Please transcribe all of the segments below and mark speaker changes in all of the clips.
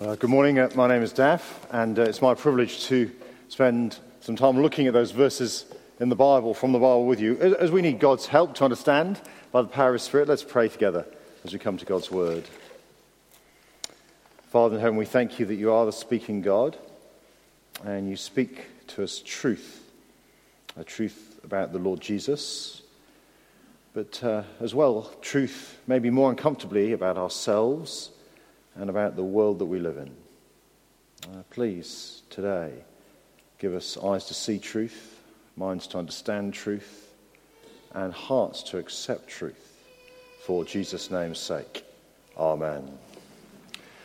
Speaker 1: Uh, good morning. Uh, my name is Daff, and uh, it's my privilege to spend some time looking at those verses in the Bible, from the Bible with you. As, as we need God's help to understand by the power of Spirit, let's pray together as we come to God's Word. Father in heaven, we thank you that you are the speaking God, and you speak to us truth, a truth about the Lord Jesus, but uh, as well, truth maybe more uncomfortably about ourselves and about the world that we live in. Uh, please, today, give us eyes to see truth, minds to understand truth, and hearts to accept truth. For Jesus' name's sake. Amen.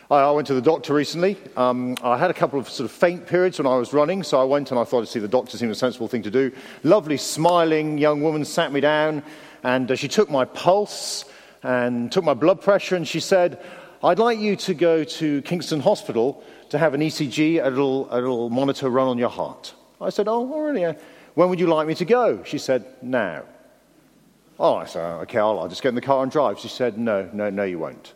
Speaker 1: I went to the doctor recently. Um, I had a couple of sort of faint periods when I was running, so I went and I thought to see the doctor seemed a sensible thing to do. Lovely, smiling young woman sat me down, and uh, she took my pulse and took my blood pressure, and she said, I'd like you to go to Kingston Hospital to have an ECG, a little, a little monitor run on your heart. I said, Oh, really? When would you like me to go? She said, Now. Oh, I said, Okay, I'll, I'll just get in the car and drive. She said, No, no, no, you won't.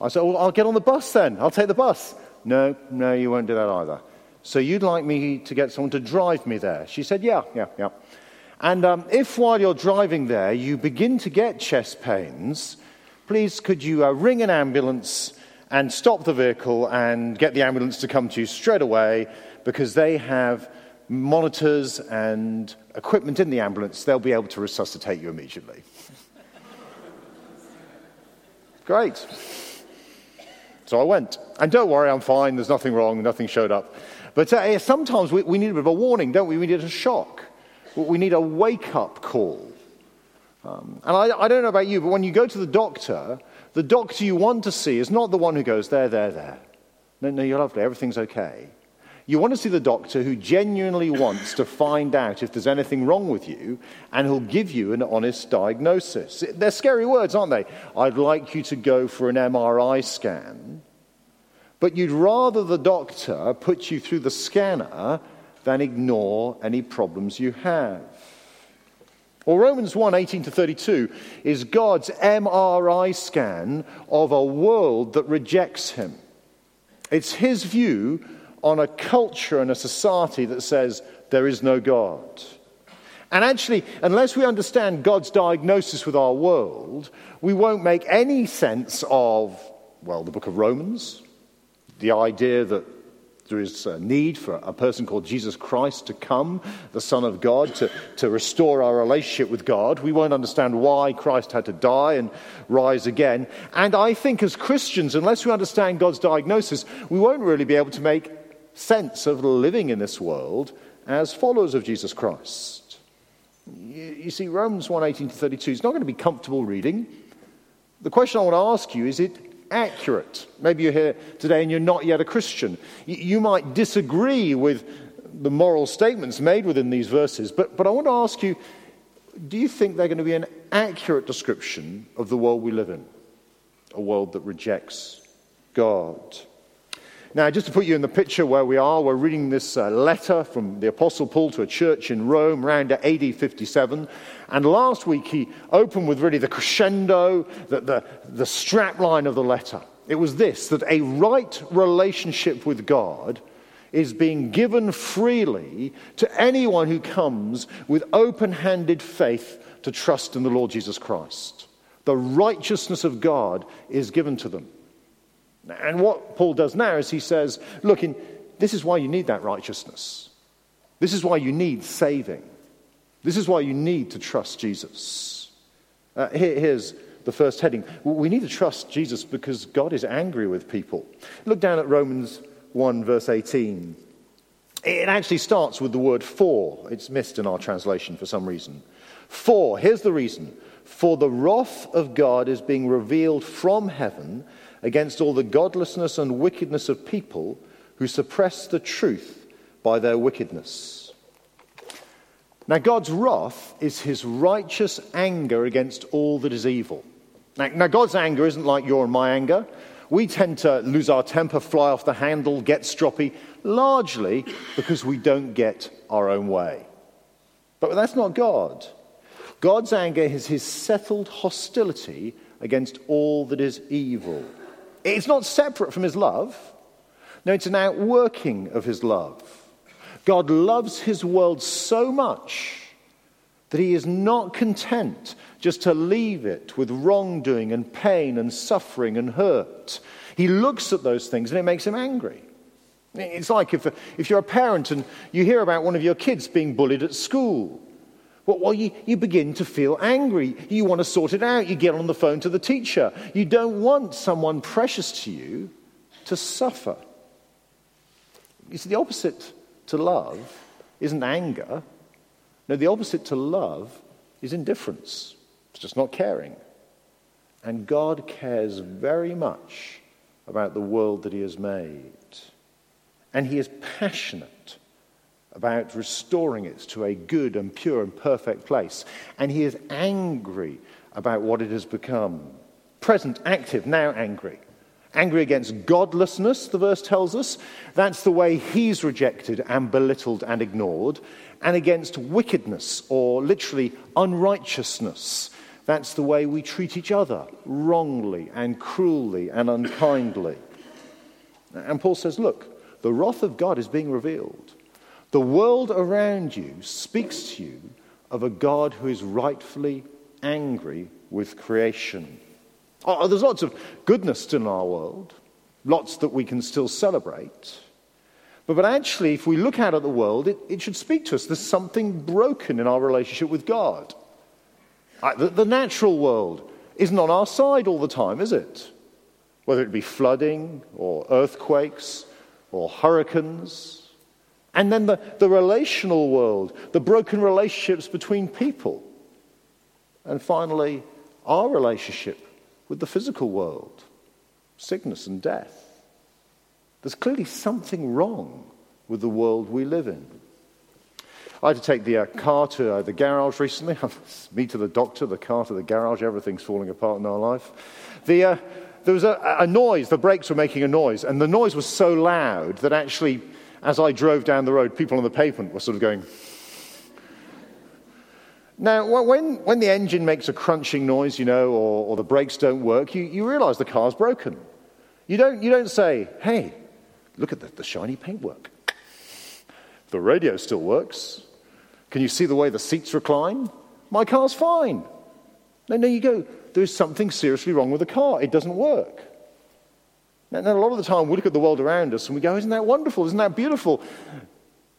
Speaker 1: I said, Well, I'll get on the bus then. I'll take the bus. No, no, you won't do that either. So you'd like me to get someone to drive me there? She said, Yeah, yeah, yeah. And um, if while you're driving there you begin to get chest pains, please could you uh, ring an ambulance and stop the vehicle and get the ambulance to come to you straight away because they have monitors and equipment in the ambulance. They'll be able to resuscitate you immediately. Great. So I went. And don't worry, I'm fine. There's nothing wrong. Nothing showed up. But uh, sometimes we, we need a bit of a warning, don't we? We need a shock. We need a wake up call. Um, and I, I don't know about you, but when you go to the doctor, the doctor you want to see is not the one who goes, there, there, there. No, no, you're lovely, everything's okay. You want to see the doctor who genuinely wants to find out if there's anything wrong with you and who'll give you an honest diagnosis. They're scary words, aren't they? I'd like you to go for an MRI scan, but you'd rather the doctor put you through the scanner than ignore any problems you have. Well, Romans 1 18 to 32 is God's MRI scan of a world that rejects him. It's his view on a culture and a society that says there is no God. And actually, unless we understand God's diagnosis with our world, we won't make any sense of, well, the book of Romans, the idea that there is a need for a person called Jesus Christ to come, the Son of God, to, to restore our relationship with God. We won't understand why Christ had to die and rise again. And I think as Christians, unless we understand God's diagnosis, we won't really be able to make sense of living in this world as followers of Jesus Christ. You, you see, Romans 1 18 to 32 is not going to be comfortable reading. The question I want to ask you is it accurate. Maybe you're here today and you're not yet a Christian. You might disagree with the moral statements made within these verses, but, but I want to ask you do you think they're going to be an accurate description of the world we live in? A world that rejects God. Now, just to put you in the picture where we are, we're reading this uh, letter from the Apostle Paul to a church in Rome around AD 57. And last week he opened with really the crescendo, the, the, the strapline of the letter. It was this that a right relationship with God is being given freely to anyone who comes with open handed faith to trust in the Lord Jesus Christ. The righteousness of God is given to them. And what Paul does now is he says, look, in, this is why you need that righteousness. This is why you need saving. This is why you need to trust Jesus. Uh, here, here's the first heading. We need to trust Jesus because God is angry with people. Look down at Romans 1, verse 18. It actually starts with the word for. It's missed in our translation for some reason. For, here's the reason. For the wrath of God is being revealed from heaven against all the godlessness and wickedness of people who suppress the truth by their wickedness. Now, God's wrath is his righteous anger against all that is evil. Now, now, God's anger isn't like your and my anger. We tend to lose our temper, fly off the handle, get stroppy, largely because we don't get our own way. But that's not God. God's anger is his settled hostility against all that is evil. It's not separate from his love. No, it's an outworking of his love. God loves his world so much that he is not content just to leave it with wrongdoing and pain and suffering and hurt. He looks at those things and it makes him angry. It's like if, if you're a parent and you hear about one of your kids being bullied at school. Well, you, you begin to feel angry. You want to sort it out. You get on the phone to the teacher. You don't want someone precious to you to suffer. You see, the opposite to love isn't anger. No, the opposite to love is indifference. It's just not caring. And God cares very much about the world that He has made. And He is passionate about restoring it to a good and pure and perfect place. And He is angry about what it has become. Present, active, now angry. Angry against godlessness, the verse tells us. That's the way he's rejected and belittled and ignored. And against wickedness, or literally unrighteousness. That's the way we treat each other wrongly and cruelly and unkindly. And Paul says, look, the wrath of God is being revealed. The world around you speaks to you of a God who is rightfully angry with creation. Oh, there's lots of goodness still in our world, lots that we can still celebrate. But, but actually, if we look out at the world, it, it should speak to us. There's something broken in our relationship with God. The, the natural world isn't on our side all the time, is it? Whether it be flooding or earthquakes or hurricanes. And then the, the relational world, the broken relationships between people. And finally, our relationship with the physical world, sickness and death. There's clearly something wrong with the world we live in. I had to take the uh, car to uh, the garage recently. Me to the doctor, the car to the garage, everything's falling apart in our life. The, uh, there was a, a noise, the brakes were making a noise, and the noise was so loud that actually, as I drove down the road, people on the pavement were sort of going, now, when, when the engine makes a crunching noise, you know, or, or the brakes don't work, you, you realize the car's broken. You don't, you don't say, hey, look at the, the shiny paintwork. The radio still works. Can you see the way the seats recline? My car's fine. No, no, you go, there's something seriously wrong with the car. It doesn't work. Now, a lot of the time we look at the world around us and we go, isn't that wonderful? Isn't that beautiful?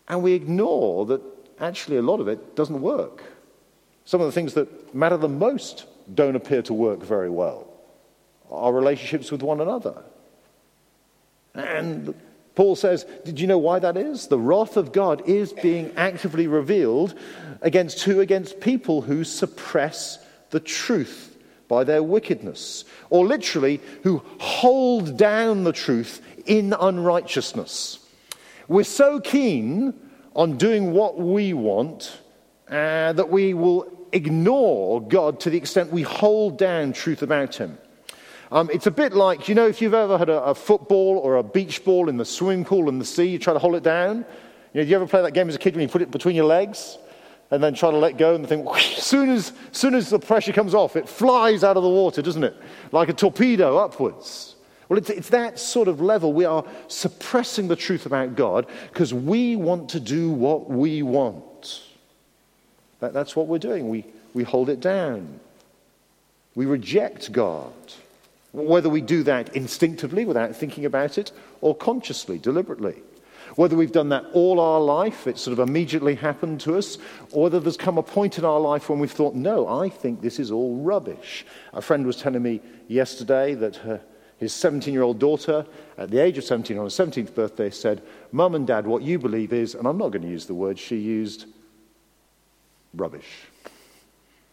Speaker 1: And we ignore that actually a lot of it doesn't work. Some of the things that matter the most don't appear to work very well. Our relationships with one another. And Paul says, Did you know why that is? The wrath of God is being actively revealed against who? Against people who suppress the truth by their wickedness, or literally, who hold down the truth in unrighteousness. We're so keen on doing what we want uh, that we will ignore God to the extent we hold down truth about Him. Um, it's a bit like, you know, if you've ever had a, a, football or a beach ball in the swimming pool in the sea, you try to hold it down. You know, do you ever play that game as a kid when you put it between your legs and then try to let go and think, as soon as, soon as the pressure comes off, it flies out of the water, doesn't it? Like a torpedo upwards. Well, it's, it's that sort of level. We are suppressing the truth about God because we want to do what we want. That, that's what we're doing. We, we hold it down. We reject God. Whether we do that instinctively without thinking about it or consciously, deliberately. Whether we've done that all our life, it sort of immediately happened to us, or whether there's come a point in our life when we've thought, no, I think this is all rubbish. A friend was telling me yesterday that her, his 17 year old daughter, at the age of 17, on her 17th birthday, said, Mum and Dad, what you believe is, and I'm not going to use the word she used, rubbish.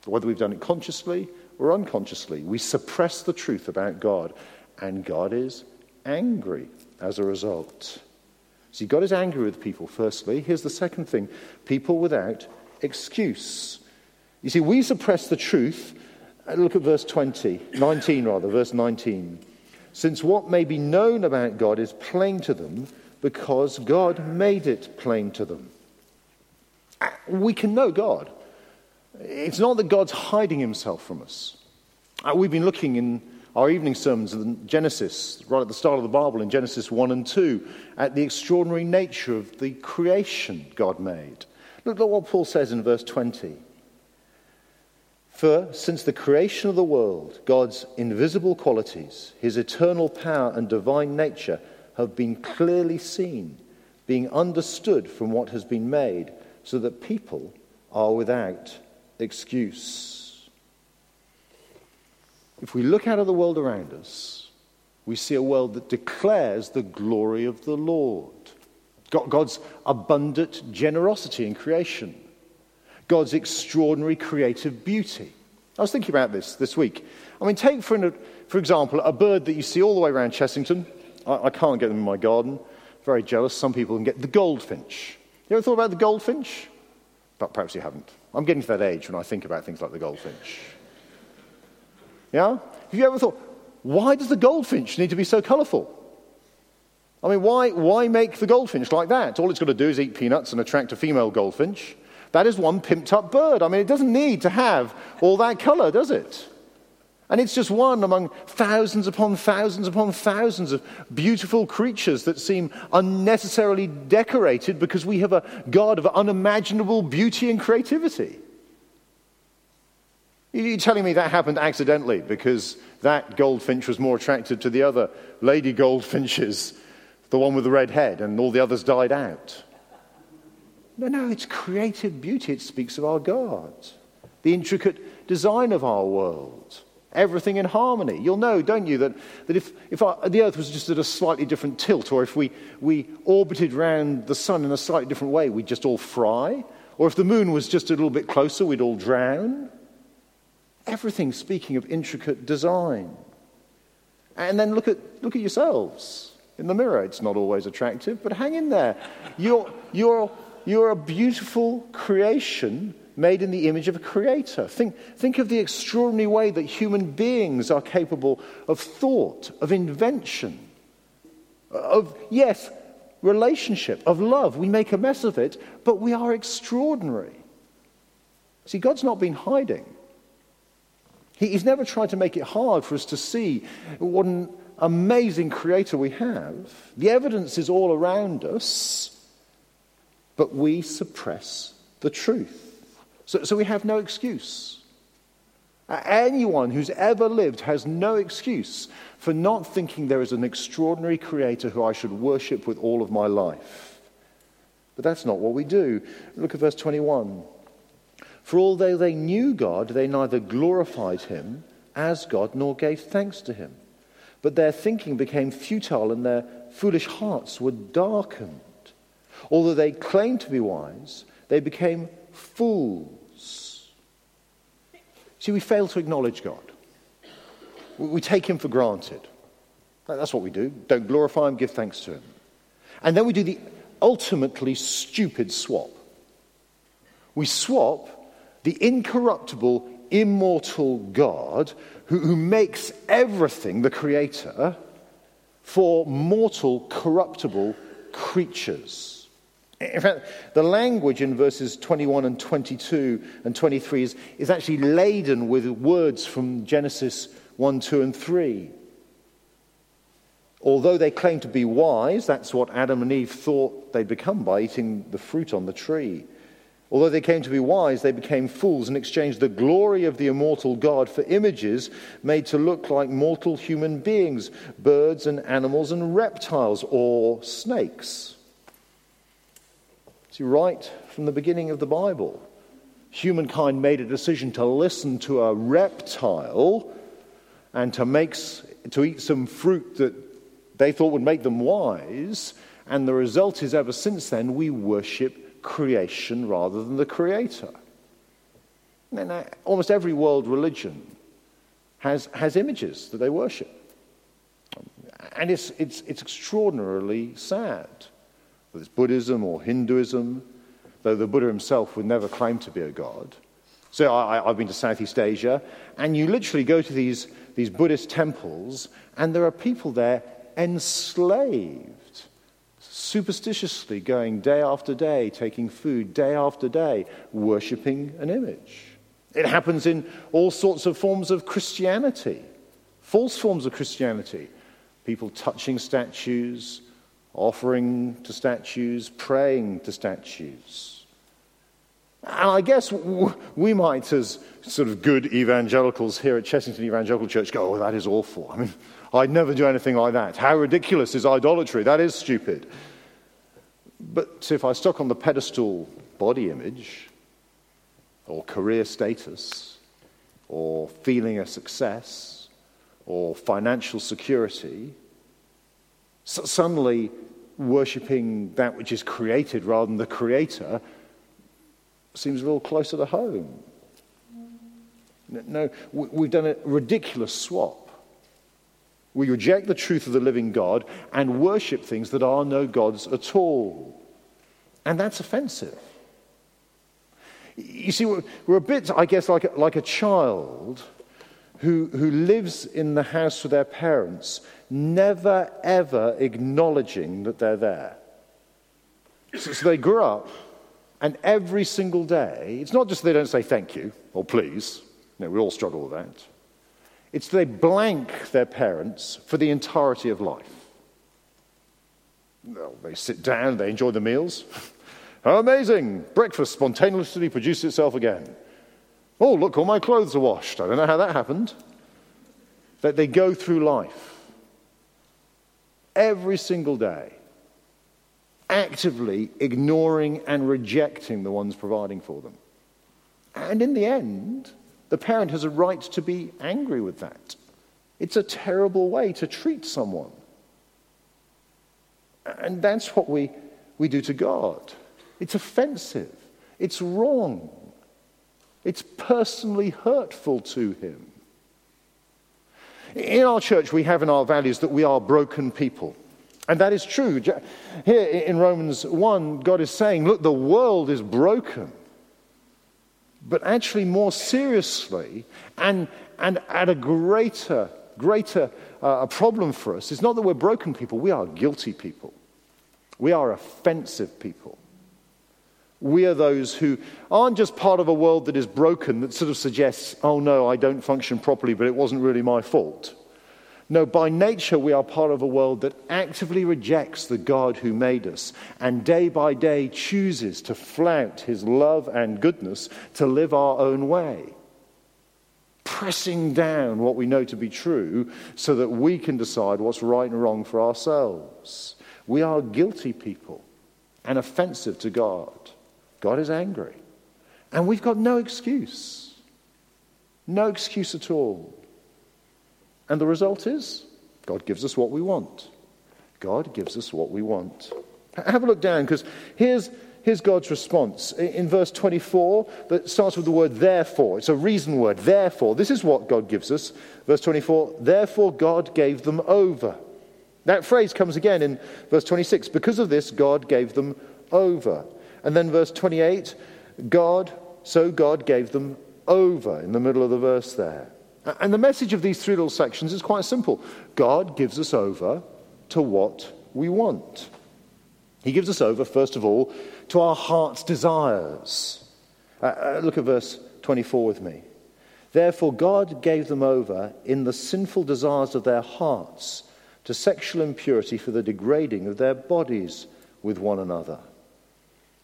Speaker 1: Whether we've done it consciously or unconsciously, we suppress the truth about God, and God is angry as a result. See, God is angry with people, firstly. Here's the second thing people without excuse. You see, we suppress the truth. Uh, look at verse 20, 19 rather, verse 19. Since what may be known about God is plain to them because God made it plain to them we can know God. It's not that God's hiding himself from us. Uh, we've been looking in our evening sermons in Genesis, right at the start of the Bible in Genesis 1 and 2, at the extraordinary nature of the creation God made. Look at what Paul says in verse 20. For since the creation of the world, God's invisible qualities, his eternal power and divine nature have been clearly seen, being understood from what has been made, so that people are without excuse. If we look out of the world around us, we see a world that declares the glory of the Lord. God's abundant generosity in creation, God's extraordinary creative beauty. I was thinking about this this week. I mean, take for, an, for example a bird that you see all the way around Chessington. I, I can't get them in my garden. Very jealous. Some people can get the goldfinch. You ever thought about the goldfinch? But perhaps you haven't. I'm getting to that age when I think about things like the goldfinch. Yeah? Have you ever thought, why does the goldfinch need to be so colourful? I mean, why, why make the goldfinch like that? All it's got to do is eat peanuts and attract a female goldfinch. That is one pimped up bird. I mean, it doesn't need to have all that colour, does it? And it's just one among thousands upon thousands upon thousands of beautiful creatures that seem unnecessarily decorated because we have a God of unimaginable beauty and creativity. You're telling me that happened accidentally because that goldfinch was more attracted to the other lady goldfinches, the one with the red head, and all the others died out? No, no, it's creative beauty. It speaks of our God, the intricate design of our world everything in harmony. You'll know, don't you, that, that if, if our, the Earth was just at a slightly different tilt, or if we, we orbited around the sun in a slightly different way, we'd just all fry. Or if the moon was just a little bit closer, we'd all drown. Everything speaking of intricate design. And then look at, look at yourselves in the mirror. It's not always attractive, but hang in there. You're, you're, you're a beautiful creation made in the image of a creator. Think, think of the extraordinary way that human beings are capable of thought, of invention, of, yes, relationship, of love. We make a mess of it, but we are extraordinary. See, God's not been hiding. He, he's never tried to make it hard for us to see what an amazing creator we have. The evidence is all around us, but we suppress the truth. So, so we have no excuse. Anyone who's ever lived has no excuse for not thinking there is an extraordinary creator who I should worship with all of my life. But that's not what we do. Look at verse 21. For although they knew God, they neither glorified him as God nor gave thanks to him. But their thinking became futile and their foolish hearts were darkened. Although they claimed to be wise, they became fools. See, we fail to acknowledge God. We take him for granted. That's what we do. Don't glorify him, give thanks to him. And then we do the ultimately stupid swap. We swap the incorruptible, immortal God who, who makes everything the creator for mortal, corruptible creatures. In fact, the language in verses 21 and 22 and 23 is, is actually laden with words from Genesis 1, 2, and 3. Although they claim to be wise, that's what Adam and Eve thought they'd become by eating the fruit on the tree. Although they came to be wise, they became fools and exchanged the glory of the immortal God for images made to look like mortal human beings, birds and animals and reptiles or snakes. See, right from the beginning of the Bible, humankind made a decision to listen to a reptile and to, make, to eat some fruit that they thought would make them wise. And the result is, ever since then, we worship creation rather than the Creator. And almost every world religion has, has images that they worship. And it's, it's, it's extraordinarily sad whether it's Buddhism or Hinduism, though the Buddha himself would never claim to be a god. So I, have been to Southeast Asia, and you literally go to these, these Buddhist temples, and there are people there enslaved, superstitiously going day after day, taking food day after day, worshipping an image. It happens in all sorts of forms of Christianity False forms of Christianity, people touching statues, offering to statues, praying to statues. And I guess we might, as sort of good evangelicals here at Chessington Evangelical Church, go, oh, that is awful. I mean, I'd never do anything like that. How ridiculous is idolatry? That is stupid. But if I stuck on the pedestal body image, or career status, or feeling a success, or financial security, suddenly worshipping that which is created rather than the creator seems a little closer to home. No, we've done a ridiculous swap. We reject the truth of the living God and worship things that are no gods at all. And that's offensive. You see, we're, we're a bit, I guess, like a, like a child who, who lives in the house with their parents, never ever acknowledging that they're there. So, so they grew up, and every single day, it's not just they don't say thank you or please, no, we all struggle with that. It's they blank their parents for the entirety of life. Well, they sit down, they enjoy the meals. How amazing! Breakfast spontaneously produced itself again. Oh, look, all my clothes are washed. I don't know how that happened. That they go through life every single day, actively ignoring and rejecting the ones providing for them. And in the end, the parent has a right to be angry with that. It's a terrible way to treat someone. And that's what we, we do to God. It's offensive. It's wrong. It's personally hurtful to Him. In our church, we have in our values that we are broken people. And that is true. Here in Romans 1, God is saying, look, the world is broken. But actually, more seriously, and, and at a greater, greater uh, problem for us, is not that we're broken people, we are guilty people. We are offensive people. We are those who aren't just part of a world that is broken that sort of suggests, oh no, I don't function properly, but it wasn't really my fault. No, by nature, we are part of a world that actively rejects the God who made us and day by day chooses to flout his love and goodness to live our own way. Pressing down what we know to be true so that we can decide what's right and wrong for ourselves. We are guilty people and offensive to God. God is angry. And we've got no excuse. No excuse at all. And the result is God gives us what we want. God gives us what we want. Have a look down because here's, here's God's response. In verse 24, that starts with the word therefore. It's a reason word, therefore. This is what God gives us. Verse 24, therefore God gave them over. That phrase comes again in verse 26. Because of this, God gave them over. And then verse 28, God, so God gave them over in the middle of the verse there. And the message of these three little sections is quite simple God gives us over to what we want. He gives us over, first of all, to our heart's desires. Uh, uh, look at verse 24 with me. Therefore, God gave them over in the sinful desires of their hearts to sexual impurity for the degrading of their bodies with one another.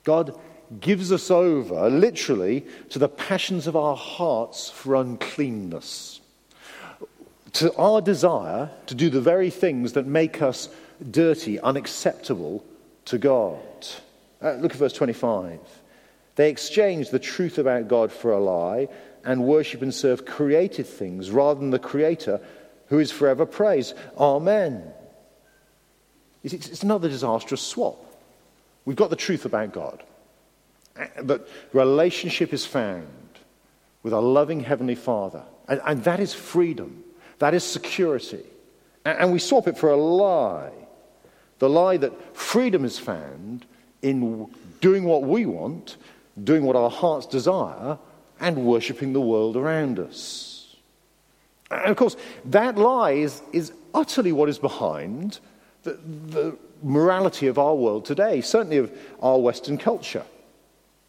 Speaker 1: God gives us over, literally, to the passions of our hearts for uncleanness, to our desire to do the very things that make us dirty, unacceptable to God. Uh, look at verse 25. They exchange the truth about God for a lie and worship and serve created things rather than the Creator who is forever praised. Amen. It's another disastrous swap. We've got the truth about God. But relationship is found with a loving Heavenly Father. And, and that is freedom, that is security. And, and we swap it for a lie the lie that freedom is found in doing what we want, doing what our hearts desire, and worshipping the world around us. And of course, that lie is, is utterly what is behind the, the morality of our world today, certainly of our Western culture.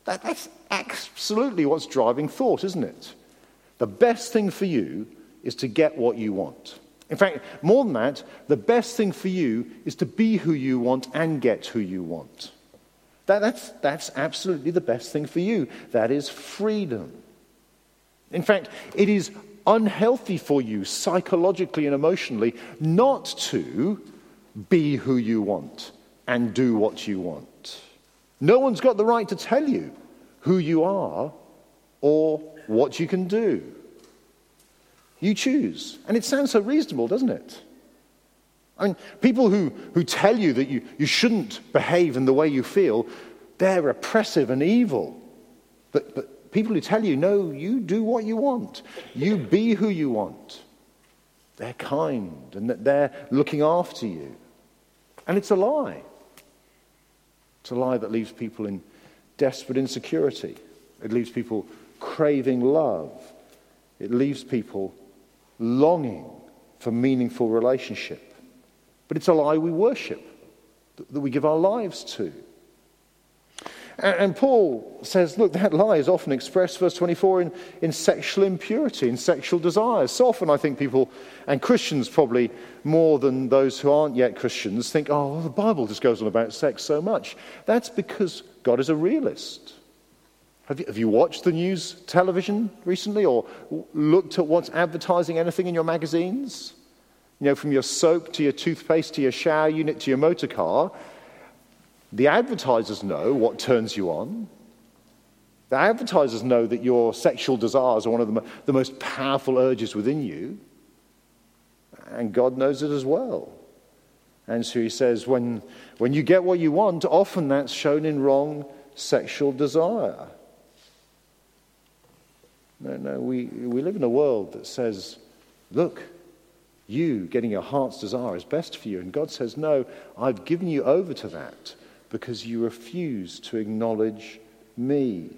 Speaker 1: That, that's absolutely what's driving thought, isn't it? The best thing for you is to get what you want. In fact, more than that, the best thing for you is to be who you want and get who you want. That, that's, that's absolutely the best thing for you. That is freedom. In fact, it is unhealthy for you psychologically and emotionally not to be who you want and do what you want. No one's got the right to tell you who you are or what you can do. You choose. And it sounds so reasonable, doesn't it? I mean, people who, who tell you that you, you shouldn't behave in the way you feel, they're oppressive and evil. But, but people who tell you, no, you do what you want, you be who you want, they're kind and that they're looking after you. And it's a lie. It's a lie that leaves people in desperate insecurity. It leaves people craving love. It leaves people longing for meaningful relationship. But it's a lie we worship, that we give our lives to. And Paul says, look, that lie is often expressed, verse 24, in, in sexual impurity, in sexual desires. So often I think people, and Christians probably more than those who aren't yet Christians, think, oh, well, the Bible just goes on about sex so much. That's because God is a realist. Have you, have you watched the news television recently or looked at what's advertising anything in your magazines? You know, from your soap to your toothpaste to your shower unit to your motor car. The advertisers know what turns you on. The advertisers know that your sexual desires are one of the, the most powerful urges within you. And God knows it as well. And so he says, when, when you get what you want, often that's shown in wrong sexual desire. No, no, we, we live in a world that says, look, you getting your heart's desire is best for you. And God says, no, I've given you over to that because you refuse to acknowledge me.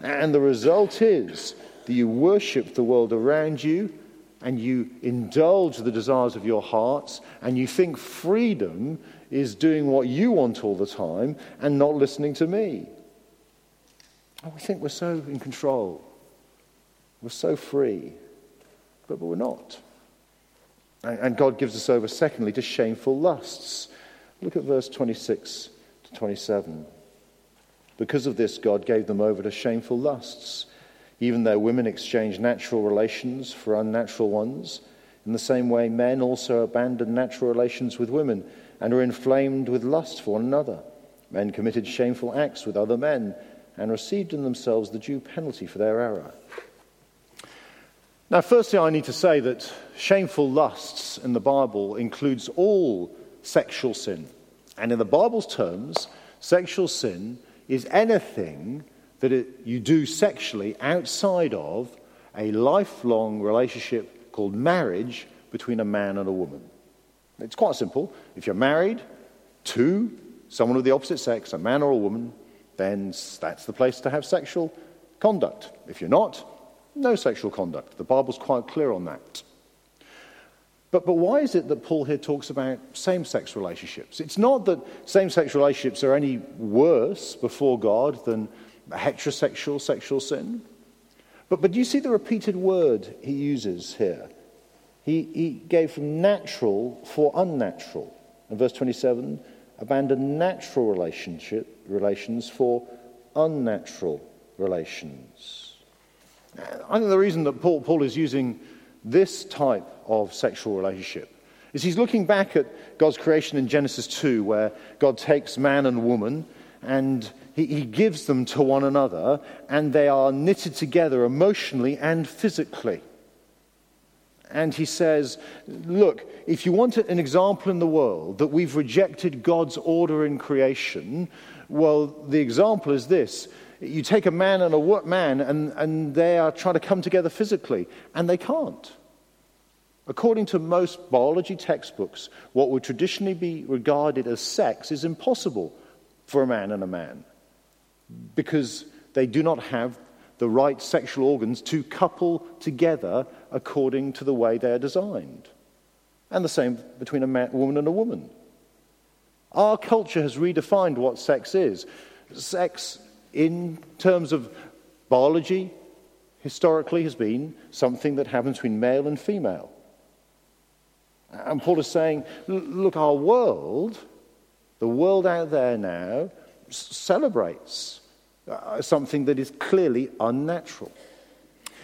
Speaker 1: And the result is that you worship the world around you and you indulge the desires of your hearts and you think freedom is doing what you want all the time and not listening to me. Oh, we think we're so in control. We're so free, but, but we're not. And, and God gives us over, secondly, to shameful lusts. Look at verse 26 to 27. Because of this, God gave them over to shameful lusts. Even though women exchanged natural relations for unnatural ones, in the same way, men also abandoned natural relations with women and are inflamed with lust for one another. Men committed shameful acts with other men and received in themselves the due penalty for their error. Now, firstly, I need to say that shameful lusts in the Bible includes all sexual sin. And in the Bible's terms, sexual sin is anything that it, you do sexually outside of a lifelong relationship called marriage between a man and a woman. It's quite simple. If you're married to someone of the opposite sex, a man or a woman, then that's the place to have sexual conduct. If you're not, no sexual conduct. The Bible's quite clear on that. But, but why is it that Paul here talks about same sex relationships? It's not that same sex relationships are any worse before God than heterosexual sexual sin. But, but do you see the repeated word he uses here? He, he gave from natural for unnatural. In verse 27, abandon natural relationship, relations for unnatural relations. I think the reason that Paul, Paul is using this type of sexual relationship is he's looking back at God's creation in Genesis 2, where God takes man and woman and he, he, gives them to one another, and they are knitted together emotionally and physically. And he says, Look, if you want an example in the world that we've rejected God's order in creation, well, the example is this you take a man and a man, and, and they are trying to come together physically, and they can't. According to most biology textbooks, what would traditionally be regarded as sex is impossible for a man and a man because they do not have the right sexual organs to couple together according to the way they are designed. And the same between a man, woman and a woman. Our culture has redefined what sex is. Sex in terms of biology, historically has been something that happens between male and female. And Paul is saying, look, our world, the world out there now, celebrates uh, something that is clearly unnatural.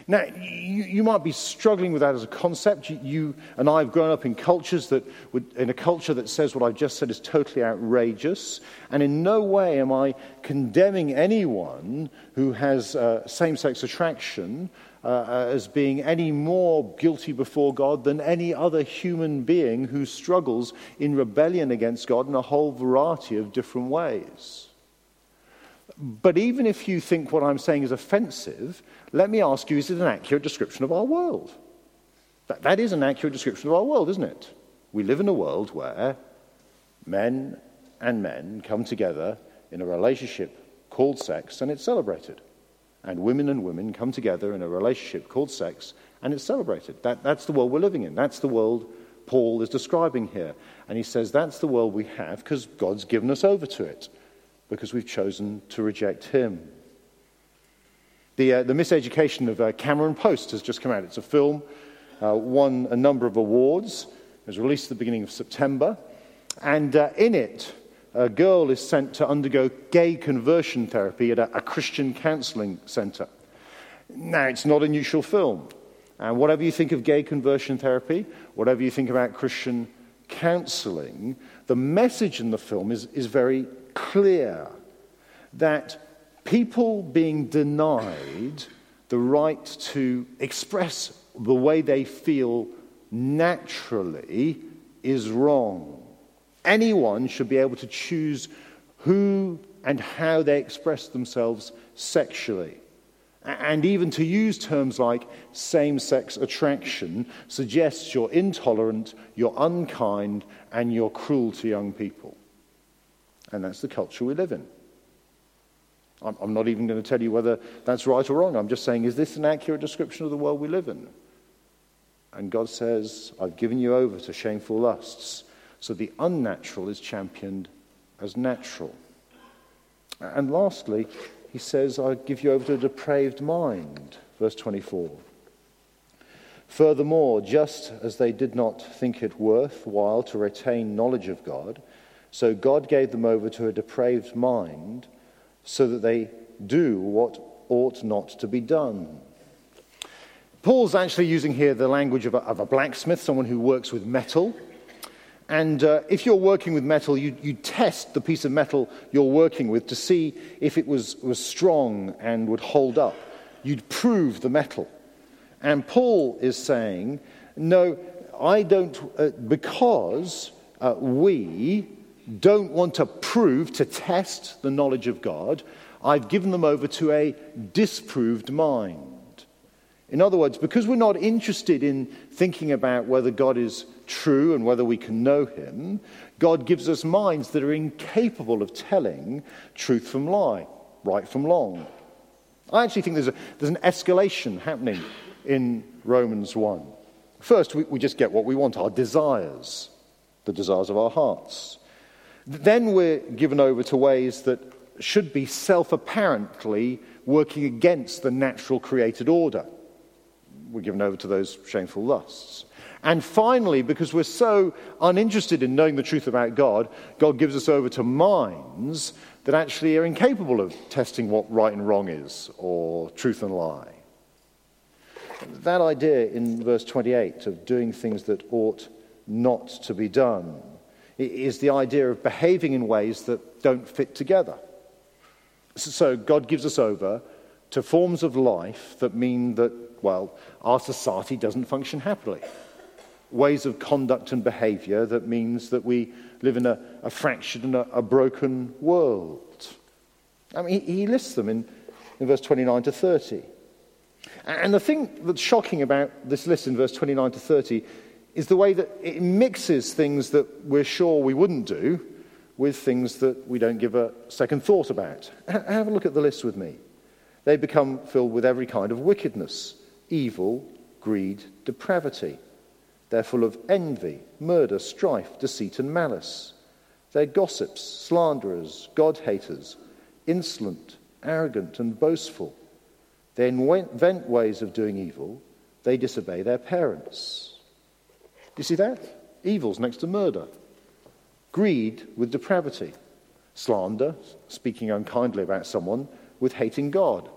Speaker 1: Now, you, you, might be struggling with that as a concept. You, you, and I have grown up in cultures that, would, in a culture that says what I've just said is totally outrageous. And in no way am I condemning anyone who has uh, same sex attraction uh, uh, as being any more guilty before God than any other human being who struggles in rebellion against God in a whole variety of different ways. But even if you think what I'm saying is offensive, let me ask you is it an accurate description of our world? That, that is an accurate description of our world, isn't it? We live in a world where men and men come together in a relationship called sex and it's celebrated. And women and women come together in a relationship called sex and it's celebrated. That, that's the world we're living in. That's the world Paul is describing here. And he says that's the world we have because God's given us over to it because we've chosen to reject him. The, uh, the miseducation of uh, Cameron Post has just come out. It's a film, uh, won a number of awards. It was released at the beginning of September. And uh, in it, a girl is sent to undergo gay conversion therapy at a, a Christian counseling center. Now, it's not a neutral film. And whatever you think of gay conversion therapy, whatever you think about Christian counseling, the message in the film is, is very clear that people being denied the right to express the way they feel naturally is wrong. Anyone should be able to choose who and how they express themselves sexually. And even to use terms like same sex attraction suggests you're intolerant, you're unkind, and you're cruel to young people. And that's the culture we live in. I'm, I'm not even going to tell you whether that's right or wrong. I'm just saying, is this an accurate description of the world we live in? And God says, I've given you over to shameful lusts. So the unnatural is championed as natural. And lastly, he says, I give you over to a depraved mind. Verse 24. Furthermore, just as they did not think it worthwhile to retain knowledge of God, so God gave them over to a depraved mind so that they do what ought not to be done. Paul's actually using here the language of a, of a blacksmith, someone who works with metal. And uh, if you're working with metal, you, you test the piece of metal you're working with to see if it was, was strong and would hold up. You'd prove the metal. And Paul is saying, no, I don't, uh, because uh, we don't want to prove, to test the knowledge of God, I've given them over to a disproved mind. In other words, because we're not interested in thinking about whether God is true and whether we can know Him, God gives us minds that are incapable of telling truth from lie, right from wrong. I actually think there's, a, there's an escalation happening in Romans 1. First, we, we just get what we want our desires, the desires of our hearts. Then we're given over to ways that should be self apparently working against the natural created order. We're given over to those shameful lusts. And finally, because we're so uninterested in knowing the truth about God, God gives us over to minds that actually are incapable of testing what right and wrong is, or truth and lie. That idea in verse 28 of doing things that ought not to be done is the idea of behaving in ways that don't fit together. So God gives us over to forms of life that mean that, well, our society doesn't function happily. Ways of conduct and behavior that means that we live in a, a fractured and a, a, broken world. I mean, he, he lists them in, in verse 29 to 30. And the thing that's shocking about this list in verse 29 to 30 is the way that it mixes things that we're sure we wouldn't do with things that we don't give a second thought about. Have a look at the list with me. They become filled with every kind of wickedness, evil, greed, depravity. They're full of envy, murder, strife, deceit, and malice. They're gossips, slanderers, God haters, insolent, arrogant, and boastful. They invent ways of doing evil. They disobey their parents. You see that? evils next to murder, greed with depravity, slander, speaking unkindly about someone, with hating God,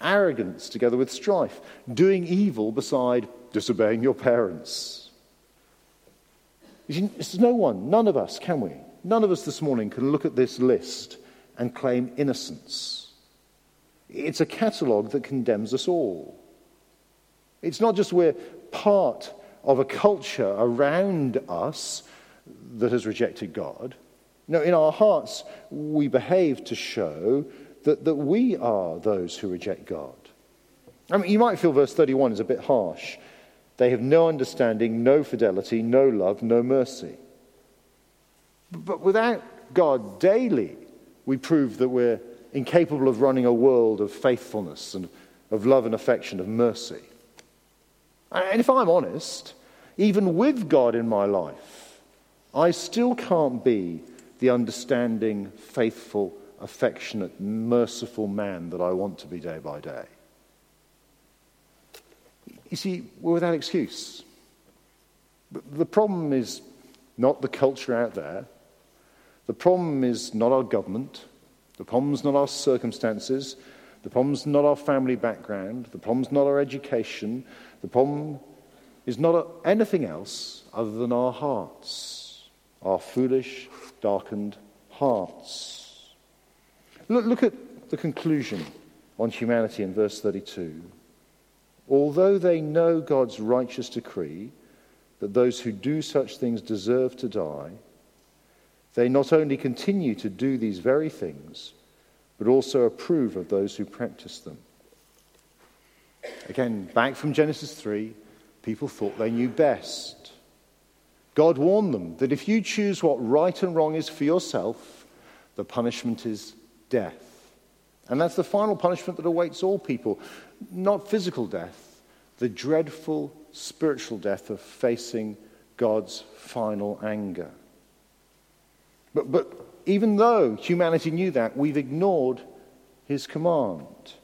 Speaker 1: arrogance together with strife, doing evil beside disobeying your parents. There's no one, none of us, can we? None of us this morning can look at this list and claim innocence. It's a catalogue that condemns us all. It's not just we're part of a culture around us that has rejected God. No, in our hearts, we behave to show that, that we are those who reject God. I mean, you might feel verse 31 is a bit harsh. They have no understanding, no fidelity, no love, no mercy. But without God daily, we prove that we're incapable of running a world of faithfulness and of love and affection, of mercy. And if I'm honest, even with God in my life, I still can't be the understanding, faithful, affectionate, merciful man that I want to be day by day. You see, we're without excuse. The problem is not the culture out there. The problem is not our government. The problem is not our circumstances. The problem is not our family background. The problem is not our education. The problem is not anything else other than our hearts, our foolish, darkened hearts. Look, look at the conclusion on humanity in verse 32. Although they know God's righteous decree that those who do such things deserve to die, they not only continue to do these very things, but also approve of those who practice them. Again, back from Genesis 3, people thought they knew best. God warned them that if you choose what right and wrong is for yourself, the punishment is death. And that's the final punishment that awaits all people. Not physical death, the dreadful spiritual death of facing God's final anger. But, but even though humanity knew that, we've ignored his command.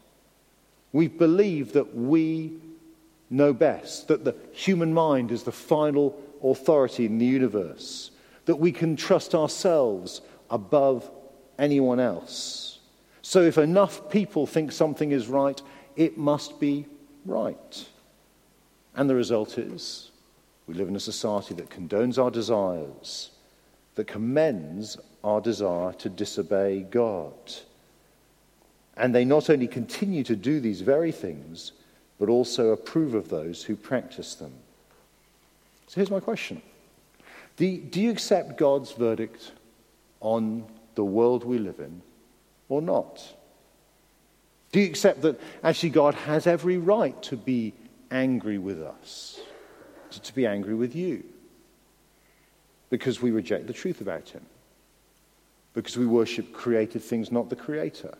Speaker 1: We've believed that we know best, that the human mind is the final authority in the universe, that we can trust ourselves above anyone else. So if enough people think something is right, it must be right. And the result is we live in a society that condones our desires, that commends our desire to disobey God. And they not only continue to do these very things, but also approve of those who practice them. So here's my question Do, do you accept God's verdict on the world we live in or not? Do you accept that actually God has every right to be angry with us, to be angry with you? Because we reject the truth about Him, because we worship created things, not the Creator,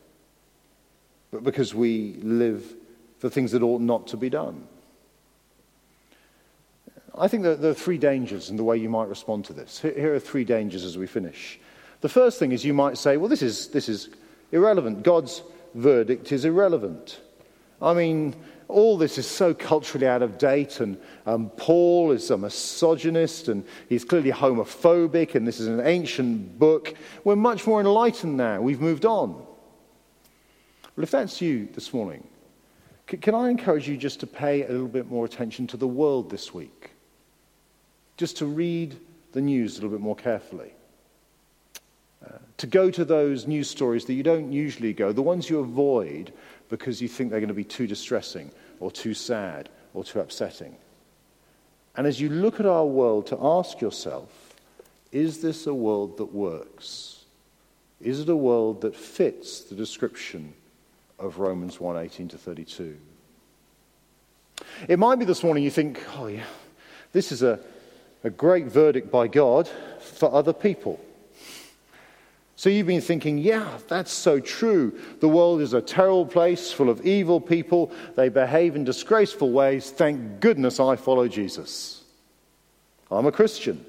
Speaker 1: but because we live for things that ought not to be done. I think that there are three dangers in the way you might respond to this. Here are three dangers as we finish. The first thing is you might say, well, this is, this is irrelevant. God's verdict is irrelevant. I mean, all this is so culturally out of date, and um, Paul is a misogynist, and he's clearly homophobic, and this is an ancient book. We're much more enlightened now. We've moved on. Well, if that's you this morning, can I encourage you just to pay a little bit more attention to the world this week? Just to read the news a little bit more carefully. Uh, to go to those news stories that you don't usually go, the ones you avoid because you think they're going to be too distressing or too sad or too upsetting. And as you look at our world, to ask yourself, is this a world that works? Is it a world that fits the description of Romans 1 18 to 32. It might be this morning you think, oh, yeah, this is a, a great verdict by God for other people. So you've been thinking, yeah, that's so true. The world is a terrible place full of evil people. They behave in disgraceful ways. Thank goodness I follow Jesus. I'm a Christian.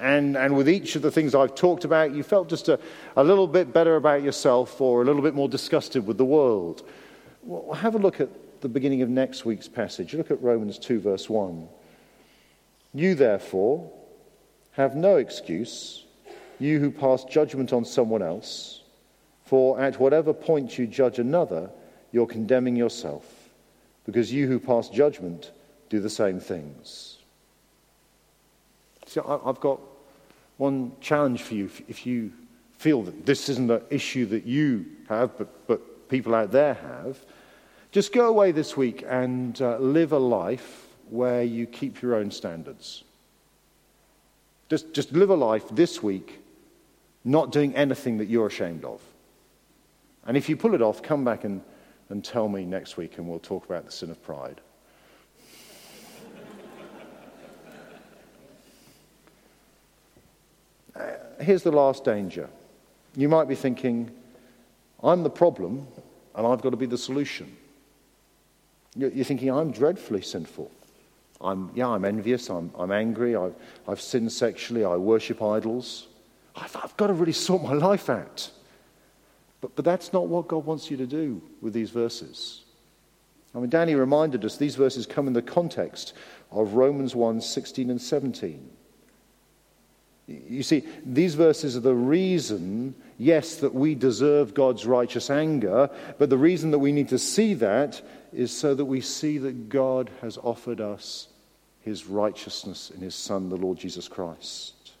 Speaker 1: And, and with each of the things I've talked about, you felt just a, a little bit better about yourself or a little bit more disgusted with the world. Well, have a look at the beginning of next week's passage. Look at Romans 2, verse 1. You, therefore, have no excuse, you who pass judgment on someone else, for at whatever point you judge another, you're condemning yourself, because you who pass judgment do the same things. So I've got one challenge for you. If you feel that this isn't an issue that you have, but, but people out there have, just go away this week and uh, live a life where you keep your own standards. Just, just live a life this week not doing anything that you're ashamed of. And if you pull it off, come back and, and tell me next week and we'll talk about the sin of pride. Here's the last danger. You might be thinking, I'm the problem and I've got to be the solution. You're thinking, I'm dreadfully sinful. I'm, yeah, I'm envious, I'm, I'm angry, I've, I've sinned sexually, I worship idols. I've, I've got to really sort my life out. But, but that's not what God wants you to do with these verses. I mean, Danny reminded us these verses come in the context of Romans 1 16 and 17. You see, these verses are the reason, yes, that we deserve God's righteous anger, but the reason that we need to see that is so that we see that God has offered us his righteousness in his Son, the Lord Jesus Christ.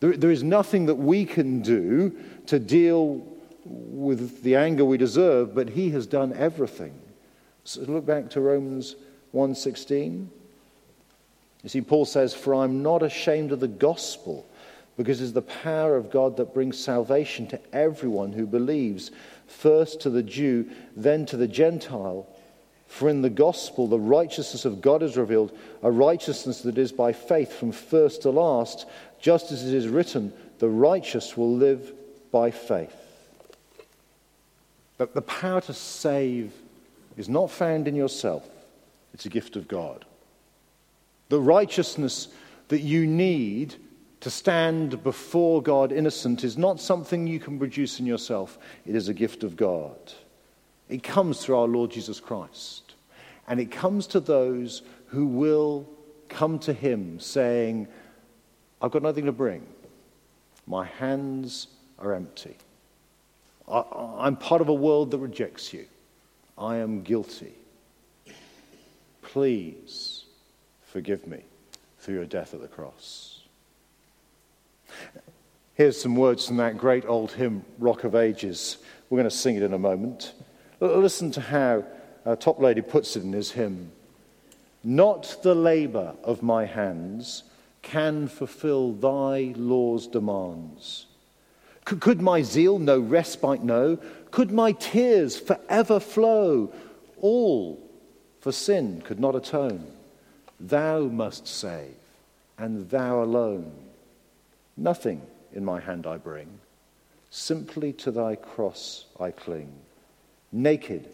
Speaker 1: There, there is nothing that we can do to deal with the anger we deserve, but he has done everything. So look back to Romans 1:16. You see, Paul says, For I'm not ashamed of the gospel, because it's the power of God that brings salvation to everyone who believes, first to the Jew, then to the Gentile. For in the gospel, the righteousness of God is revealed, a righteousness that is by faith from first to last, just as it is written, the righteous will live by faith. But the power to save is not found in yourself, it's a gift of God. The righteousness that you need to stand before God innocent is not something you can produce in yourself, it is a gift of God. It comes through our Lord Jesus Christ. And it comes to those who will come to Him saying, I've got nothing to bring. My hands are empty. I, am part of a world that rejects you. I am guilty. Please Forgive me through your death at the cross. Here's some words from that great old hymn, Rock of Ages. We're going to sing it in a moment. Listen to how uh, Toplady puts it in his hymn. Not the labor of my hands can fulfill thy law's demands. Could my zeal no respite know? Could my tears forever flow? All for sin could not atone. Thou must save, and thou alone. Nothing in my hand I bring, simply to thy cross I cling. Naked,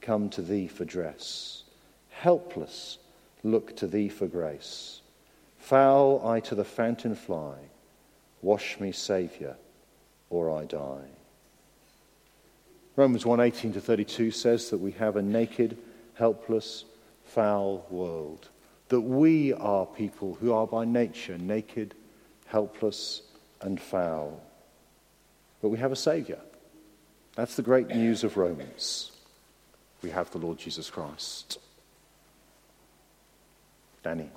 Speaker 1: come to thee for dress. Helpless, look to thee for grace. Foul I to the fountain fly. Wash me, Saviour, or I die. Romans 1:18 to 32 says that we have a naked, helpless, foul world that we are people who are by nature naked, helpless, and foul. But we have a Saviour. That's the great news of Romans. We have the Lord Jesus Christ. Danny.